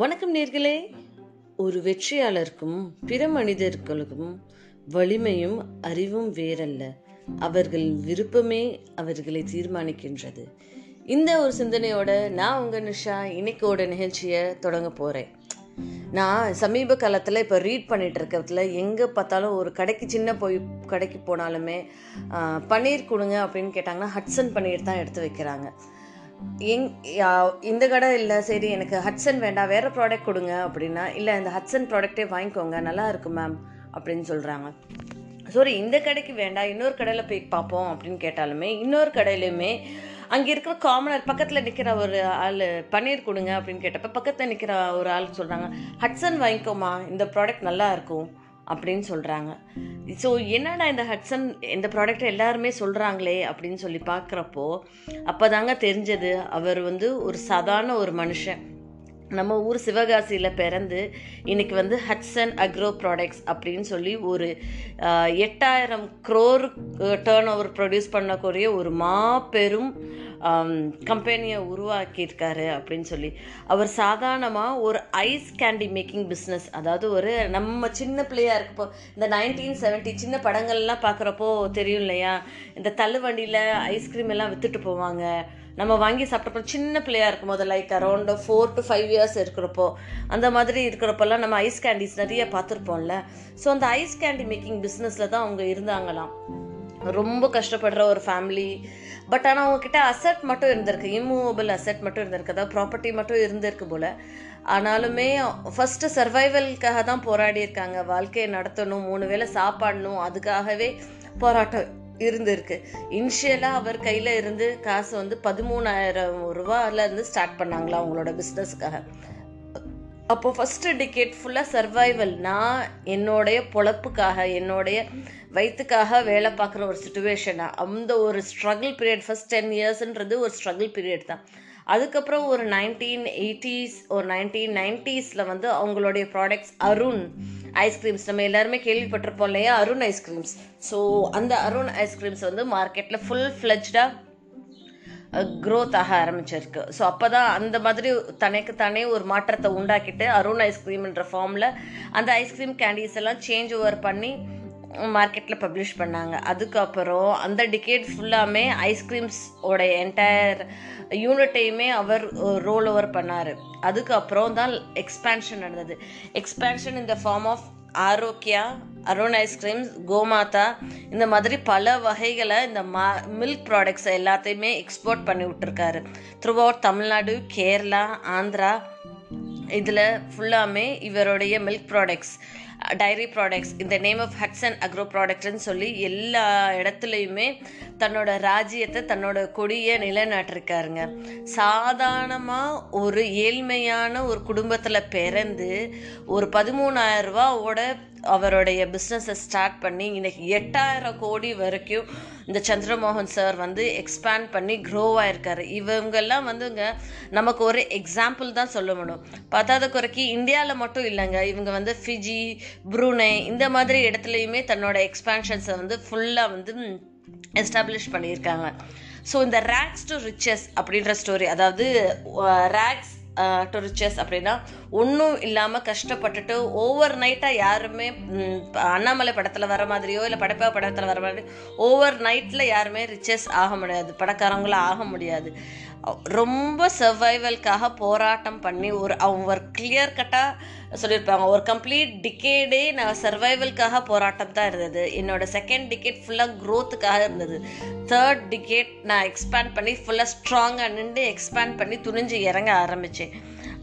வணக்கம் நேர்களே. ஒரு வெற்றியாளருக்கும் பிற மனிதர்களுக்கும் வலிமையும் அறிவும் வேறல்ல. அவர்கள் விருப்பமே அவர்களை தீர்மானிக்கின்றது. இந்த ஒரு சிந்தனையோட நான் உங்கள் நிஷா இன்னைக்கோட நிகழ்ச்சியை தொடங்க போகிறேன் நான் சமீப காலத்தில் இப்போ ரீட் பண்ணிட்டு இருக்கிறதுல எங்கே பார்த்தாலும் ஒரு கடைக்கு சின்ன போய் கடைக்கு போனாலுமே பன்னீர் கொடுங்க அப்படின்னு கேட்டாங்கன்னா ஹட்சன் பன்னீர் தான் எடுத்து வைக்கிறாங்க. எங் யா- இந்த கடை இல்லை சரி எனக்கு ஹட்சன் வேண்டாம் வேறு ப்ராடக்ட் கொடுங்க அப்படின்னா இல்லை இந்த ஹட்சன் ப்ராடக்ட்டே வாங்கிக்கோங்க நல்லா இருக்கு மேம் அப்படின்னு சொல்கிறாங்க சாரி இந்த கடைக்கு வேண்டாம் இன்னொரு கடையில் போய் பார்ப்போம் அப்படின்னு கேட்டாலுமே இன்னொரு கடையிலுமே அங்கே இருக்கிற காமனர் பக்கத்தில் நிற்கிற ஒரு ஆள் பன்னீர் கொடுங்க அப்படின்னு கேட்டப்ப பக்கத்தில் நிற்கிற ஒரு ஆள் சொல்கிறாங்க ஹட்சன் வாங்கிக்கோமா இந்த ப்ராடக்ட் நல்லா இருக்கும். அப்படின்னு சொல்கிறாங்க ஸோ என்னடா இந்த ஹட்சன் இந்த ப்ராடக்ட் எல்லாருமே சொல்கிறாங்களே அப்படின்னு சொல்லி பார்க்குறப்போ அப்போ தாங்க தெரிஞ்சது அவர் வந்து ஒரு சாதாரண ஒரு மனுஷன். நம்ம ஊர் சிவகாசியில் பிறந்து இன்றைக்கி வந்து ஹட்சன் அக்ரோ ப்ராடக்ட்ஸ் அப்படின்னு சொல்லி ஒரு எட்டாயிரம் க்ரோர் டேர்ன் ஓவர் ப்ரொடியூஸ் பண்ணக்கூடிய ஒரு மாபெரும் Um, கம்பெனியை உருவாக்கியிருக்காரு அப்படின்னு சொல்லி. அவர் சாதாரணமாக ஒரு ஐஸ் கேண்டி மேக்கிங் பிஸ்னஸ் அதாவது ஒரு நம்ம சின்ன பிள்ளையாக இருக்கப்போ இந்த நைன்டீன் செவன்ட்டி சின்ன படங்கள்லாம் பார்க்குறப்போ தெரியும் இல்லையா? இந்த தள்ளுவண்டியில் ஐஸ்கிரீம் எல்லாம் விற்றுட்டு போவாங்க. நம்ம வாங்கி சாப்பிட்டப்போ சின்ன பிள்ளையாக இருக்கும் போது like around four to five years இருக்கிறப்போ அந்த மாதிரி இருக்கிறப்பெல்லாம் நம்ம ஐஸ் கேண்டிஸ் நிறைய பார்த்துருப்போம்ல. ஸோ அந்த ஐஸ் கேண்டி மேக்கிங் பிஸ்னஸில் தான் அவங்க இருந்தாங்களாம். ரொம்ப கஷ்டப்படுற ஒரு ஃபேமிலி பட் ஆனால் அவங்கக்கிட்ட அசெட் மட்டும் இருந்திருக்கு. இம்மூவபிள் அசெட் மட்டும் இருந்திருக்கு. அதாவது ப்ராப்பர்ட்டி மட்டும் இருந்திருக்கு போல். ஆனாலுமே ஃபஸ்ட்டு சர்வைவல்காக தான் போராடி இருக்காங்க. வாழ்க்கையை நடத்தணும் மூணு வேளை சாப்பாடணும். அதுக்காகவே போராட்டம் இருந்திருக்கு. இனிஷியலாக அவர் கையில் இருந்து காசு வந்து பதிமூணாயிரம் ரூபாலேருந்து இருந்து ஸ்டார்ட் பண்ணாங்களா அவங்களோட பிஸ்னஸ்க்காக அப்போ ஃபஸ்ட்டு டிக்கெட் ஃபுல்லாக சர்வைவல் நான் என்னுடைய பொழப்புக்காக என்னுடைய வயிற்றுக்காக வேலை பார்க்குற ஒரு சுச்சுவேஷனாக அந்த ஒரு ஸ்ட்ரகிள் பீரியட் ஃபஸ்ட் டென் இயர்ஸ்ன்றது ஒரு ஸ்ட்ரகிள் பீரியட் தான். அதுக்கப்புறம் ஒரு நைன்டீன் எயிட்டிஸ் ஒரு நைன்டீன் நைன்ட்டீஸில் வந்து அவங்களுடைய ப்ராடக்ட்ஸ் அருண் ஐஸ்கிரீம்ஸ் நம்ம எல்லாருமே கேள்விப்பட்டிருப்போம் இல்லையா? அருண் ஐஸ்கிரீம்ஸ் ஸோ அந்த அருண் ஐஸ்கிரீம்ஸ் வந்து மார்க்கெட்டில் ஃபுல் ஃப்ளெஜ்டாக க்ரோத் ஆக ஆரம்பிச்சிருக்கு. ஸோ அப்போ தான் அந்த மாதிரி தனக்கு தானே ஒரு மாற்றத்தை உண்டாக்கிட்டு அருண் ஐஸ்கிரீம்ன்ற ஃபார்மில் அந்த ஐஸ்கிரீம் கேண்டீஸ் எல்லாம் சேஞ்ச் ஓவர் பண்ணி மார்க்கெட்டில் பப்ளிஷ் பண்ணாங்க. அதுக்கப்புறம் அந்த டிகேட் ஃபுல்லாமே ஐஸ்கிரீம்ஸ் உடைய என்டையர் யூனிட்டையுமே அவர் ரோல் ஓவர் பண்ணார். அதுக்கப்புறம் தான் எக்ஸ்பேன்ஷன் நடந்தது. எக்ஸ்பேன்ஷன் இந்த form of Arokya Arun ice creams Komatha இந்த மாதிரி பல வகைகளை இந்த மா மில்க் ப்ராடக்ட்ஸ் எல்லாத்தையுமே எக்ஸ்போர்ட் பண்ணி விட்டுருக்காரு. த்ரூ அவுட் தமிழ்நாடு கேரளா ஆந்திரா இதில் ஃபுல்லாமே இவருடைய மில்க் ப்ராடக்ட்ஸ் டைரி ப்ராடக்ட்ஸ் இந்த நேம் ஆஃப் ஹட்சன் அக்ரோ ப்ராடக்ட்னு சொல்லி எல்லா இடத்துலையுமே தன்னோட ராஜ்யத்தை தன்னோட கொடியை நிலைநாட்டிருக்காருங்க. சாதாரணமாக ஒரு ஏழ்மையான ஒரு குடும்பத்தில் பிறந்து ஒரு பதிமூணாயிரம் ரூபாவோட அவருடைய பிஸ்னஸை ஸ்டார்ட் பண்ணி இன்னைக்கு எட்டாயிரம் கோடி வரைக்கும் இந்த சந்திரமோகன் சார் வந்து எக்ஸ்பேண்ட் பண்ணி க்ரோ ஆயிருக்காரு. இவங்கெல்லாம் வந்துங்க நமக்கு ஒரு எக்ஸாம்பிள் தான் சொல்ல முடியும். பத்தாத குறைக்கு இந்தியாவில் மட்டும் இல்லைங்க. இவங்க வந்து ஃபிஜி ப்ரூனே இந்த மாதிரி இடத்துலையுமே தன்னோட எக்ஸ்பேன்ஷன்ஸை வந்து ஃபுல்லாக வந்து எஸ்டாப்ளிஷ் பண்ணியிருக்காங்க. ஸோ இந்த ரேக்ஸ் டு ரிச்சஸ் அப்படின்ற ஸ்டோரி அதாவது ரேக்ஸ் டு அப்படின்னா ஒன்றும் இல்லாமல் கஷ்டப்பட்டுட்டு ஓவர் நைட்டாக யாருமே அண்ணாமலை படத்தில் வர மாதிரியோ இல்லை படப்பா படத்தில் வர மாதிரி ஓவர் நைட்டில் யாருமே ரிச்சஸ் ஆக முடியாது. பணக்காரங்களும் ஆக முடியாது. ரொம்ப சர்வைவல்காக போராட்டம் பண்ணி ஒரு அவங்க கிளியர் கட்டாக சொல்லியிருப்பாங்க. ஒரு கம்ப்ளீட் டிகேடே நான் சர்வைவல்காக போராட்டம் தான் இருந்தது. என்னோட செகண்ட் டிக்கெட் ஃபுல்லாக க்ரோத்துக்காக இருந்தது. தேர்ட் டிக்கெட் நான் எக்ஸ்பேண்ட் பண்ணி ஃபுல்லாக ஸ்ட்ராங்காக நின்று எக்ஸ்பேண்ட் பண்ணி துணிஞ்சு இறங்க ஆரம்பித்தேன்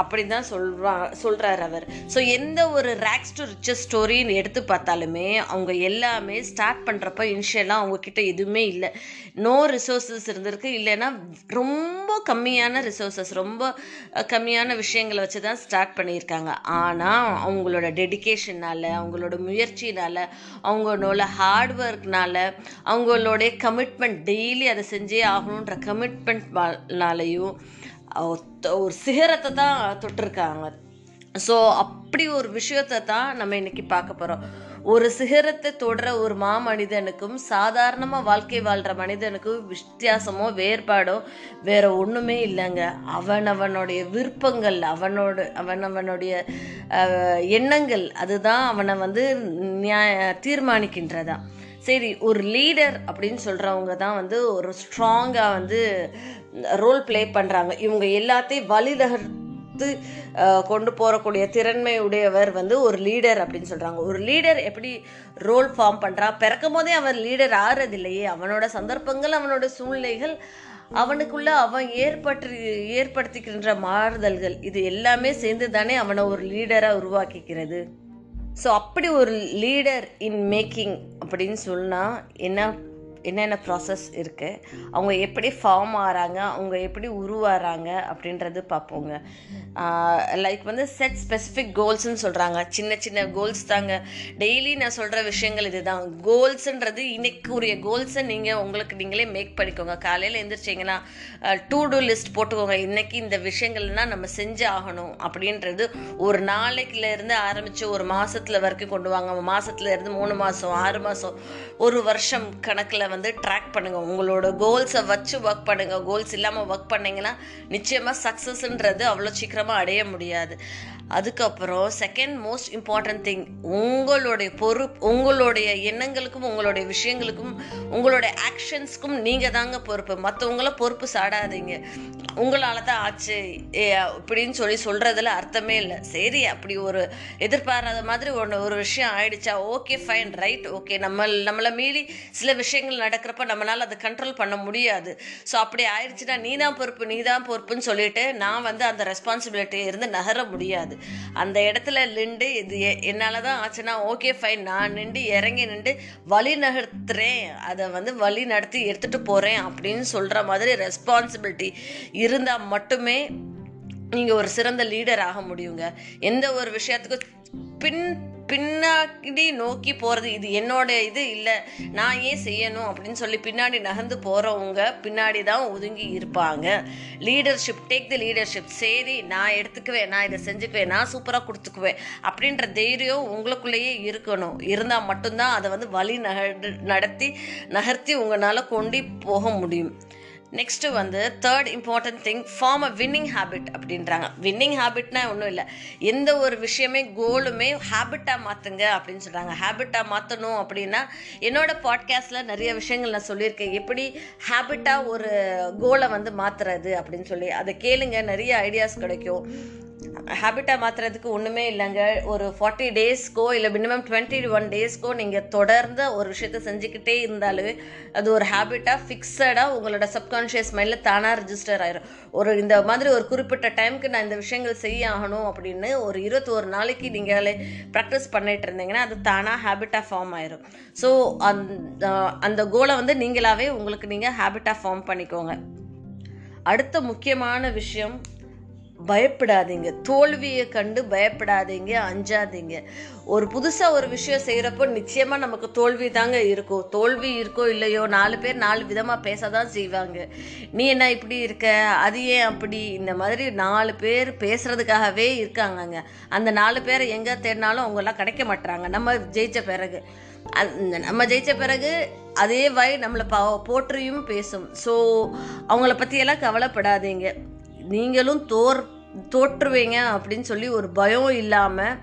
அப்படி தான் சொல்றா சொல்கிறார் அவர். ஸோ எந்த ஒரு ரேக்ஸ் டு ரிச்சஸ் ஸ்டோரின்னு எடுத்து பார்த்தாலுமே அவங்க எல்லாமே ஸ்டார்ட் பண்ணுறப்ப இனிஷியலாக அவங்கக்கிட்ட எதுவுமே இல்லை. நோ ரிசோர்ஸஸ் இருந்திருக்கு. இல்லைன்னா ரொம்ப கம்மியான ரிசோர்ஸஸ் ரொம்ப கம்மியான விஷயங்களை வச்சு தான் ஸ்டார்ட் பண்ணியிருக்காங்க. ஆனால் அவங்களோட டெடிக்கேஷனால் அவங்களோட முயற்சினால் அவங்களோட ஹார்ட் ஒர்க்னால அவங்களுடைய கமிட்மெண்ட் டெய்லி அதை செஞ்சே ஆகணுன்ற கமிட்மெண்ட்னாலையும் ஒரு சிகரத்தை தான் தொட்டிருக்காங்க. ஸோ அப்படி ஒரு விஷயத்தை தான் நம்ம இன்னைக்கு பார்க்க போகிறோம் ஒரு சிகரத்தை தொடுற ஒரு மாமனிதனுக்கும் சாதாரணமாக வாழ்க்கை வாழ்கிற மனிதனுக்கும் வித்தியாசமோ வேறுபாடோ வேற ஒன்றுமே இல்லைங்க. அவனவனுடைய விருப்பங்கள் அவனோட அவனவனுடைய எண்ணங்கள் அதுதான் அவனை வந்து நியாய தீர்மானிக்கின்றதா. சரி ஒரு லீடர் அப்படின்னு சொல்கிறவங்க தான் வந்து ஒரு ஸ்ட்ராங்காக வந்து ரோல் ப்ளே பண்ணுறாங்க இவங்க எல்லாத்தையும் வழிநகர்த்து அஹ், கொண்டு போகக்கூடிய திறன்மை உடையவர் வந்து ஒரு லீடர் அப்படின்னு சொல்கிறாங்க ஒரு லீடர் எப்படி ரோல் ஃபார்ம் பண்ணுறா பிறக்கும் போதே அவன் லீடர் ஆறதில்லையே. அவனோட சந்தர்ப்பங்கள் அவனோட சூழ்நிலைகள் அவனுக்குள்ள அவன் ஏற்பட்டு ஏற்படுத்திக்கின்ற மாறுதல்கள் இது எல்லாமே சேர்ந்து தானே அவனை ஒரு லீடராக உருவாக்கிக்கிறது. ஸோ அப்படி ஒரு லீடர் இன் மேக்கிங் அப்படின்னு சொன்னால் என்ன என்னென்ன ப்ராசஸ் இருக்குது அவங்க எப்படி ஃபார்ம் ஆகிறாங்க அவங்க எப்படி உருவாகிறாங்க அப்படின்றது பார்ப்போங்க. லைக் வந்து செட் ஸ்பெசிஃபிக் கோல்ஸ்னு சொல்கிறாங்க சின்ன சின்ன கோல்ஸ் தாங்க. டெய்லி நான் சொல்கிற விஷயங்கள் இதுதான். கோல்ஸுன்றது இன்னைக்குரிய கோல்ஸை நீங்கள் உங்களுக்கு நீங்களே மேக் பண்ணிக்கோங்க. காலையில் எழுந்திரிச்சிங்கன்னா டூ டூ லிஸ்ட் போட்டுக்கோங்க. இன்னைக்கு இந்த விஷயங்கள்லாம் நம்ம செஞ்சு ஆகணும் அப்படின்றது ஒரு நாளைக்குல இருந்து ஆரம்பித்து ஒரு மாசத்துல வரைக்கும் கொண்டு வாங்க. மாசத்துல இருந்து மூணு மாதம் ஆறு மாதம் ஒரு வருஷம் கணக்கில் வந்து ட்ராக் பண்ணுங்கள் உங்களோட கோல்ஸை வச்சு ஒர்க் பண்ணுங்கள் கோல்ஸ் இல்லாமல் ஒர்க் பண்ணிங்கன்னா நிச்சயமாக சக்ஸஸ்ன்றது அவ்வளோ சீக்கிரமாக அடைய முடியாது. அதுக்கப்புறம் செகண்ட் மோஸ்ட் இம்பார்ட்டன்ட் திங் உங்களுடைய பொறுப்பு உங்களுடைய எண்ணங்களுக்கும் உங்களுடைய விஷயங்களுக்கும் உங்களுடைய ஆக்ஷன்ஸ்க்கும் நீங்கள் தாங்க பொறுப்பு. மற்றவங்கள பொறுப்பு சாடாதீங்க. உங்களால் தான் ஆச்சு இப்படின்னு சொல்லி சொல்கிறதுல அர்த்தமே இல்லை. சரி அப்படி ஒரு எதிர்பாராத மாதிரி ஒன்று ஒரு விஷயம் ஆயிடுச்சா ஓகே ஃபைன் ரைட் ஓகே நம்ம நம்மளை மீறி சில விஷயங்கள் நடக்கிறப்ப நம்மளால் அதை கண்ட்ரோல் பண்ண முடியாது. ஸோ அப்படி ஆயிடுச்சுன்னா நீ தான் பொறுப்பு நீ தான் பொறுப்புன்னு சொல்லிட்டு நான் வந்து அந்த ரெஸ்பான்சிபிலிட்டியை இருந்து நகர முடியாது. அந்த இடத்துல நின்று இது எ- தான் ஆச்சுன்னா ஓகே ஃபைன் நான் நின்று இறங்கி நின்று வழி நகர்த்துறேன். அதை வந்து வழி நடத்தி எடுத்துகிட்டு போகிறேன் அப்படின்னு சொல்கிற மாதிரி ரெஸ்பான்சிபிலிட்டி இருந்தால் மட்டுமே நீங்கள் ஒரு சிறந்த லீடர் ஆக முடியுங்க. எந்த ஒரு விஷயத்துக்கும் பின் பின்னாடி நோக்கி போகிறது இது என்னோட இது இல்லை. நான் ஏன் செய்யணும் அப்படின்னு சொல்லி பின்னாடி நகர்ந்து போகிறவங்க பின்னாடி தான் ஒதுங்கி இருப்பாங்க. லீடர்ஷிப் டேக் தி லீடர்ஷிப் சரி நான் எடுத்துக்குவேன் நான் இதை செஞ்சுக்குவேன் நான் சூப்பராக கொடுத்துக்குவேன் அப்படின்ற தைரியம் உங்களுக்குள்ளேயே இருக்கணும். இருந்தால் மட்டும்தான் அதை வந்து வழி நக நடத்தி நகர்த்தி உங்களால் கொண்டு போக முடியும். நெக்ஸ்ட் வந்து third important thing form a winning habit அப்படின்றாங்க. வின்னிங் ஹேபிட்னா ஒன்றும் இல்லை. எந்த ஒரு விஷயமே கோலுமே ஹேபிட்டாக மாற்றுங்க அப்படின்னு சொல்கிறாங்க ஹேபிட்டாக மாற்றணும் அப்படின்னா என்னோட பாட்காஸ்ட்டில் நிறைய விஷயங்கள் நான் சொல்லியிருக்கேன். எப்படி ஹேபிட்டாக ஒரு கோலை வந்து மாற்றுறது அப்படின்னு சொல்லி. அதை கேளுங்க நிறைய ஐடியாஸ் கிடைக்கும். ஹேபிட்டாக மாற்றுறதுக்கு ஒன்றுமே இல்லைங்க. ஒரு ஃபார்ட்டி டேஸ்க்கோ இல்லை மினிமம் டுவெண்ட்டி ஒன் டேஸ்க்கோ நீங்கள் தொடர்ந்து ஒரு விஷயத்த செஞ்சுக்கிட்டே இருந்தாலே அது ஒரு ஹேபிட்டாக ஃபிக்ஸடாக உங்களோட சப்கான்ஷியஸ் மைண்டில் தானாக ரிஜிஸ்டர் ஆயிரும். ஒரு இந்த மாதிரி ஒரு குறிப்பிட்ட டைமுக்கு நான் இந்த விஷயங்கள் செய்ய ஆகணும் அப்படின்னு ஒரு இருபத்தோரு நாளைக்கு நீங்களே ப்ராக்டிஸ் பண்ணிட்டு இருந்தீங்கன்னா அது தானாக ஹேபிட்டாக ஃபார்ம் ஆயிரும். ஸோ அந்த அந்த கோலை வந்து நீங்களாகவே உங்களுக்கு நீங்கள் ஹேபிட்டாக ஃபார்ம் பண்ணிக்கோங்க. அடுத்த முக்கியமான விஷயம் பயப்படாதீங்க. தோல்வியை கண்டு பயப்படாதீங்க அஞ்சாதீங்க. ஒரு புதுசாக ஒரு விஷயம் செய்கிறப்போ நிச்சயமாக நமக்கு தோல்வி தாங்க இருக்கும். தோல்வி இருக்கோ இல்லையோ நாலு பேர் நாலு விதமாக பேச தான் செய்வாங்க. நீ என்ன இப்படி இருக்க? அது ஏன் அப்படி? இந்த மாதிரி நாலு பேர் பேசுகிறதுக்காகவே இருக்காங்கங்க. அந்த நாலு பேரை எங்கே தேடினாலும் அவங்கெல்லாம் கிடைக்க மாட்டுறாங்க நம்ம ஜெயித்த பிறகு. அந் நம்ம ஜெயிச்ச பிறகு அதே வாய் நம்மளை பா போற்றியும் பேசும். ஸோ அவங்கள பற்றியெல்லாம் கவலைப்படாதீங்க. நீங்களும் தோற் தோற்றுவீங்க அப்படின்னு சொல்லி ஒரு பயம் இல்லாமல்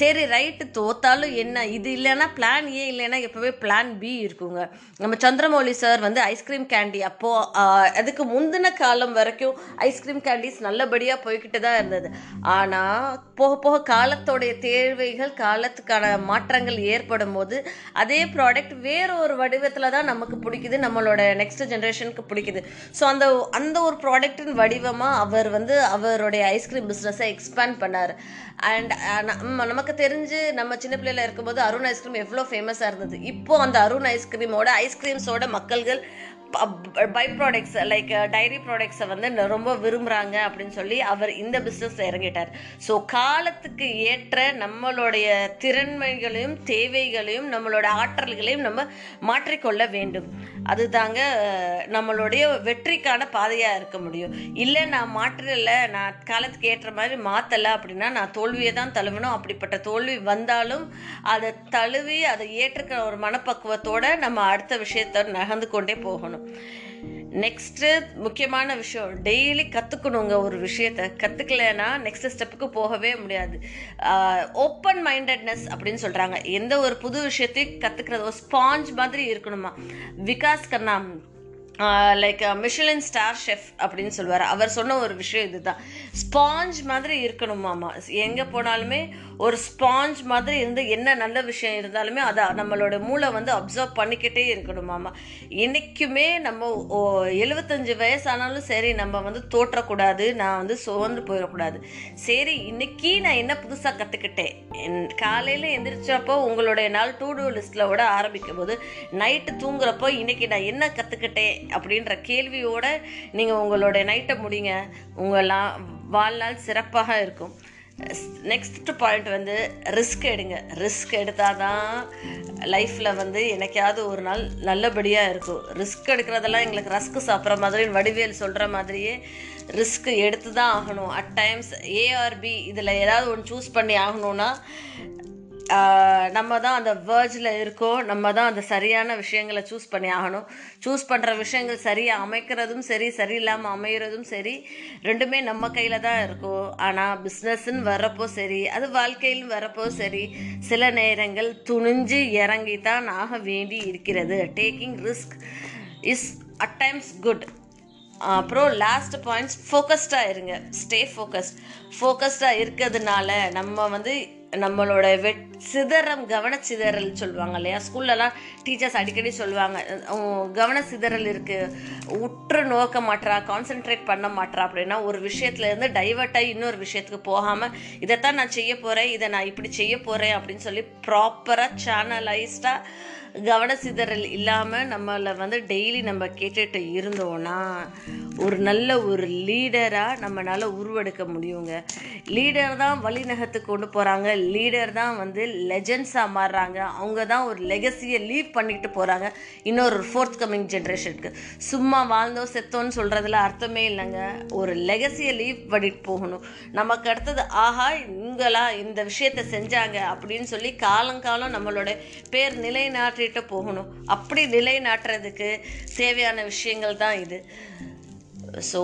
சரி ரைட்டு தோத்தாலும் என்ன? இது இல்லைன்னா பிளான் ஏ இல்லைன்னா எப்போவே பிளான் பி இருக்குங்க. நம்ம சந்திரமௌலி சார் வந்து ஐஸ்கிரீம் கேண்டி அப்போது அதுக்கு முந்தின காலம் வரைக்கும் ஐஸ்கிரீம் கேண்டீஸ் நல்லபடியாக போய்கிட்டு தான் இருந்தது. ஆனால் போக போக காலத்தோடைய தேவைகள் காலத்துக்கான மாற்றங்கள் ஏற்படும் போது அதே ப்ராடக்ட் வேற ஒரு வடிவத்தில் தான் நமக்கு பிடிக்குது நம்மளோட நெக்ஸ்ட் ஜென்ரேஷனுக்கு பிடிக்குது. ஸோ அந்த அந்த ஒரு ப்ராடக்ட்டின் வடிவமாக அவர் வந்து அவருடைய ஐஸ்கிரீம் பிஸ்னஸை எக்ஸ்பேண்ட் பண்ணார். அண்ட் நம்ம நமக்கு தெரிஞ்சு நம்ம சின்ன பிள்ளையில இருக்கும்போது அருண் ஐஸ்கிரீம் எவ்வளோ ஃபேமஸாக இருந்தது. இப்போ அந்த அருண் ஐஸ்கிரீமோட ஐஸ்கிரீம்ஸோட மக்கள்கள் பை ப்ராடக்ட்ஸ் லைக் டைரி ப்ராடக்ட்ஸை வந்து ரொம்ப விரும்புகிறாங்க அப்படின்னு சொல்லி அவர் இந்த பிஸ்னஸ் இறங்கிட்டார். ஸோ காலத்துக்கு ஏற்ற நம்மளுடைய திறன்மைகளையும் தேவைகளையும் நம்மளோட ஆற்றல்களையும் நம்ம மாற்றிக்கொள்ள வேண்டும். அதுதாங்க நம்மளுடைய வெற்றிக்கான பாதையாக இருக்க முடியும். இல்லை நான் மாற்றல நான் காலத்துக்கு ஏற்ற மாதிரி மாற்றலை அப்படின்னா நான் தோல்வியை தான் தழுவணும். அப்படிப்பட்ட தோல்வி வந்தாலும் அதை தழுவி அதை ஏற்றுக்கிற ஒரு மனப்பக்குவத்தோடு நம்ம அடுத்த விஷயத்தை நகர்ந்து கொண்டே போகணும். நெக்ஸ்ட்டு முக்கியமான விஷயம் டெய்லி கற்றுக்கணுங்க ஒரு விஷயத்த. கற்றுக்கலைன்னா நெக்ஸ்ட் ஸ்டெப்புக்கு போகவே முடியாது. ஓப்பன் மைண்டட்னஸ் அப்படின்னு சொல்கிறாங்க எந்த ஒரு புது விஷயத்தையும் கற்றுக்கிறது ஒரு ஸ்பாஞ்ச் மாதிரி இருக்கணுமா? Vikas Khanna like Michelin star chef அப்படின்னு சொல்லுவார். அவர் சொன்ன ஒரு விஷயம் இதுதான். ஸ்பாஞ்ச் மாதிரி இருக்கணுமாமா? எங்கே போனாலுமே ஒரு ஸ்பாஞ்ச் மாதிரி இருந்து என்ன நல்ல விஷயம் இருந்தாலுமே அதை நம்மளோட மூளை வந்து அப்சர்வ் பண்ணிக்கிட்டே இருக்கணுமாமா என்றைக்குமே நம்ம ஓ- எழுபத்தஞ்சு வயசானாலும் சரி நம்ம வந்து தோற்றக்கூடாது நான் வந்து சோர்ந்து போயிடக்கூடாது. சரி இன்னைக்கு நான் என்ன புதுசாக கற்றுக்கிட்டேன் காலையில் எந்திரிச்சப்போ உங்களுடைய நாள் டூ டூ லிஸ்ட்டில் விட ஆரம்பிக்கும் போது நைட்டு தூங்குறப்போ இன்னைக்கு நான் என்ன கற்றுக்கிட்டேன் அப்படின்ற கேள்வியோடு நீங்கள் உங்களுடைய நைட்டை முடிங்க. உங்கள் வாழ்நாள் சிறப்பாக இருக்கும். நெக்ஸ்ட் பாயிண்ட் வந்து ரிஸ்க் எடுங்க. ரிஸ்க் எடுத்தால் தான் லைஃப்பில் வந்து என்னைக்காவது ஒரு நாள் நல்லபடியாக இருக்கும். ரிஸ்க் எடுக்கிறதெல்லாம் எங்களுக்கு ரஸ்க் சாப்பிட்ற மாதிரி வடிவேல் சொல்கிற மாதிரியே ரிஸ்க் எடுத்து தான் ஆகணும் அட் டைம்ஸ் ஏஆர்பி இதில் ஏதாவது ஒன்று சூஸ் பண்ணி ஆகணும்னா நம்ம தான் அந்த வேர்ஜில் இருக்கோம். நம்ம தான் அந்த சரியான விஷயங்களை சூஸ் பண்ணி ஆகணும். சூஸ் பண்ணுற விஷயங்கள் சரியாக அமைக்கிறதும் சரி சரியில்லாமல் அமைகிறதும் சரி ரெண்டுமே நம்ம கையில் தான் இருக்கும். ஆனால் பிஸ்னஸ்ன்னு வர்றப்போ சரி அது வாழ்க்கையிலும் வரப்போ சரி சில நேரங்கள் துணிஞ்சு இறங்கி தான் ஆக வேண்டி இருக்கிறது. Taking risk is at times good அப்புறம் லாஸ்ட் பாயிண்ட்ஸ் ஃபோக்கஸ்டாக இருங்க. ஸ்டே ஃபோக்கஸ்ட் ஃபோக்கஸ்டாக இருக்கிறதுனால நம்ம வந்து நம்மளோட வெட் சிதறம் கவனச்சிதறல் சொல்லுவாங்க இல்லையா ஸ்கூல்லலாம் டீச்சர்ஸ் அடிக்கடி சொல்லுவாங்க கவன சிதறல் இருக்குது உற்று நோக்க மாட்றா கான்சென்ட்ரேட் பண்ண மாட்றா. அப்படின்னா ஒரு விஷயத்துலேருந்து டைவர்ட்டாக ஆகி இன்னொரு விஷயத்துக்கு போகாமல் இதைத்தான் நான் செய்ய போகிறேன் இதை நான் இப்படி செய்ய போகிறேன் அப்படின்னு சொல்லி ப்ராப்பராக சேனலைஸ்டாக கவன சிதறல் இல்லாமல் நம்மளை வந்து டெய்லி நம்ம கேட்டுட்டு இருந்தோம்னா ஒரு நல்ல ஒரு லீடராக நம்மளால் உருவெடுக்க முடியுங்க. லீடர் தான் வழிநகத்து கொண்டு போகிறாங்க லீடர் தான் வந்து லெஜண்ட்ஸாக மாறுறாங்க. அவங்க தான் ஒரு லெகசியை லீவ் பண்ணிக்கிட்டு போகிறாங்க இன்னொரு ஃபோர்த் கமிங் ஜென்ரேஷனுக்கு சும்மா வாழ்ந்தோம் செத்தோன்னு சொல்கிறதுல அர்த்தமே இல்லைங்க. ஒரு லெகசியை லீவ் பண்ணிட்டு போகணும். நமக்கு அடுத்தது ஆஹா இவங்களா இந்த விஷயத்த செஞ்சாங்க அப்படின்னு சொல்லி காலங்காலம் நம்மளோட பேர் நிலைநாட்டிட்டு போகணும். அப்படி நிலைநாட்டுறதுக்கு தேவையான விஷயங்கள் தான் இது. ஸோ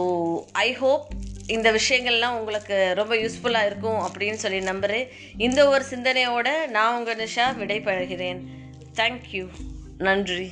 ஐ ஹோப் இந்த விஷயங்கள்லாம் உங்களுக்கு ரொம்ப யூஸ்ஃபுல்லாக இருக்கும் அப்படின்னு சொல்லி நம்புகிறேன் இந்த ஒரு சிந்தனையோடு நான் உங்கள் நிஷா விடைபெறுகிறேன். தேங்க்யூ நன்றி.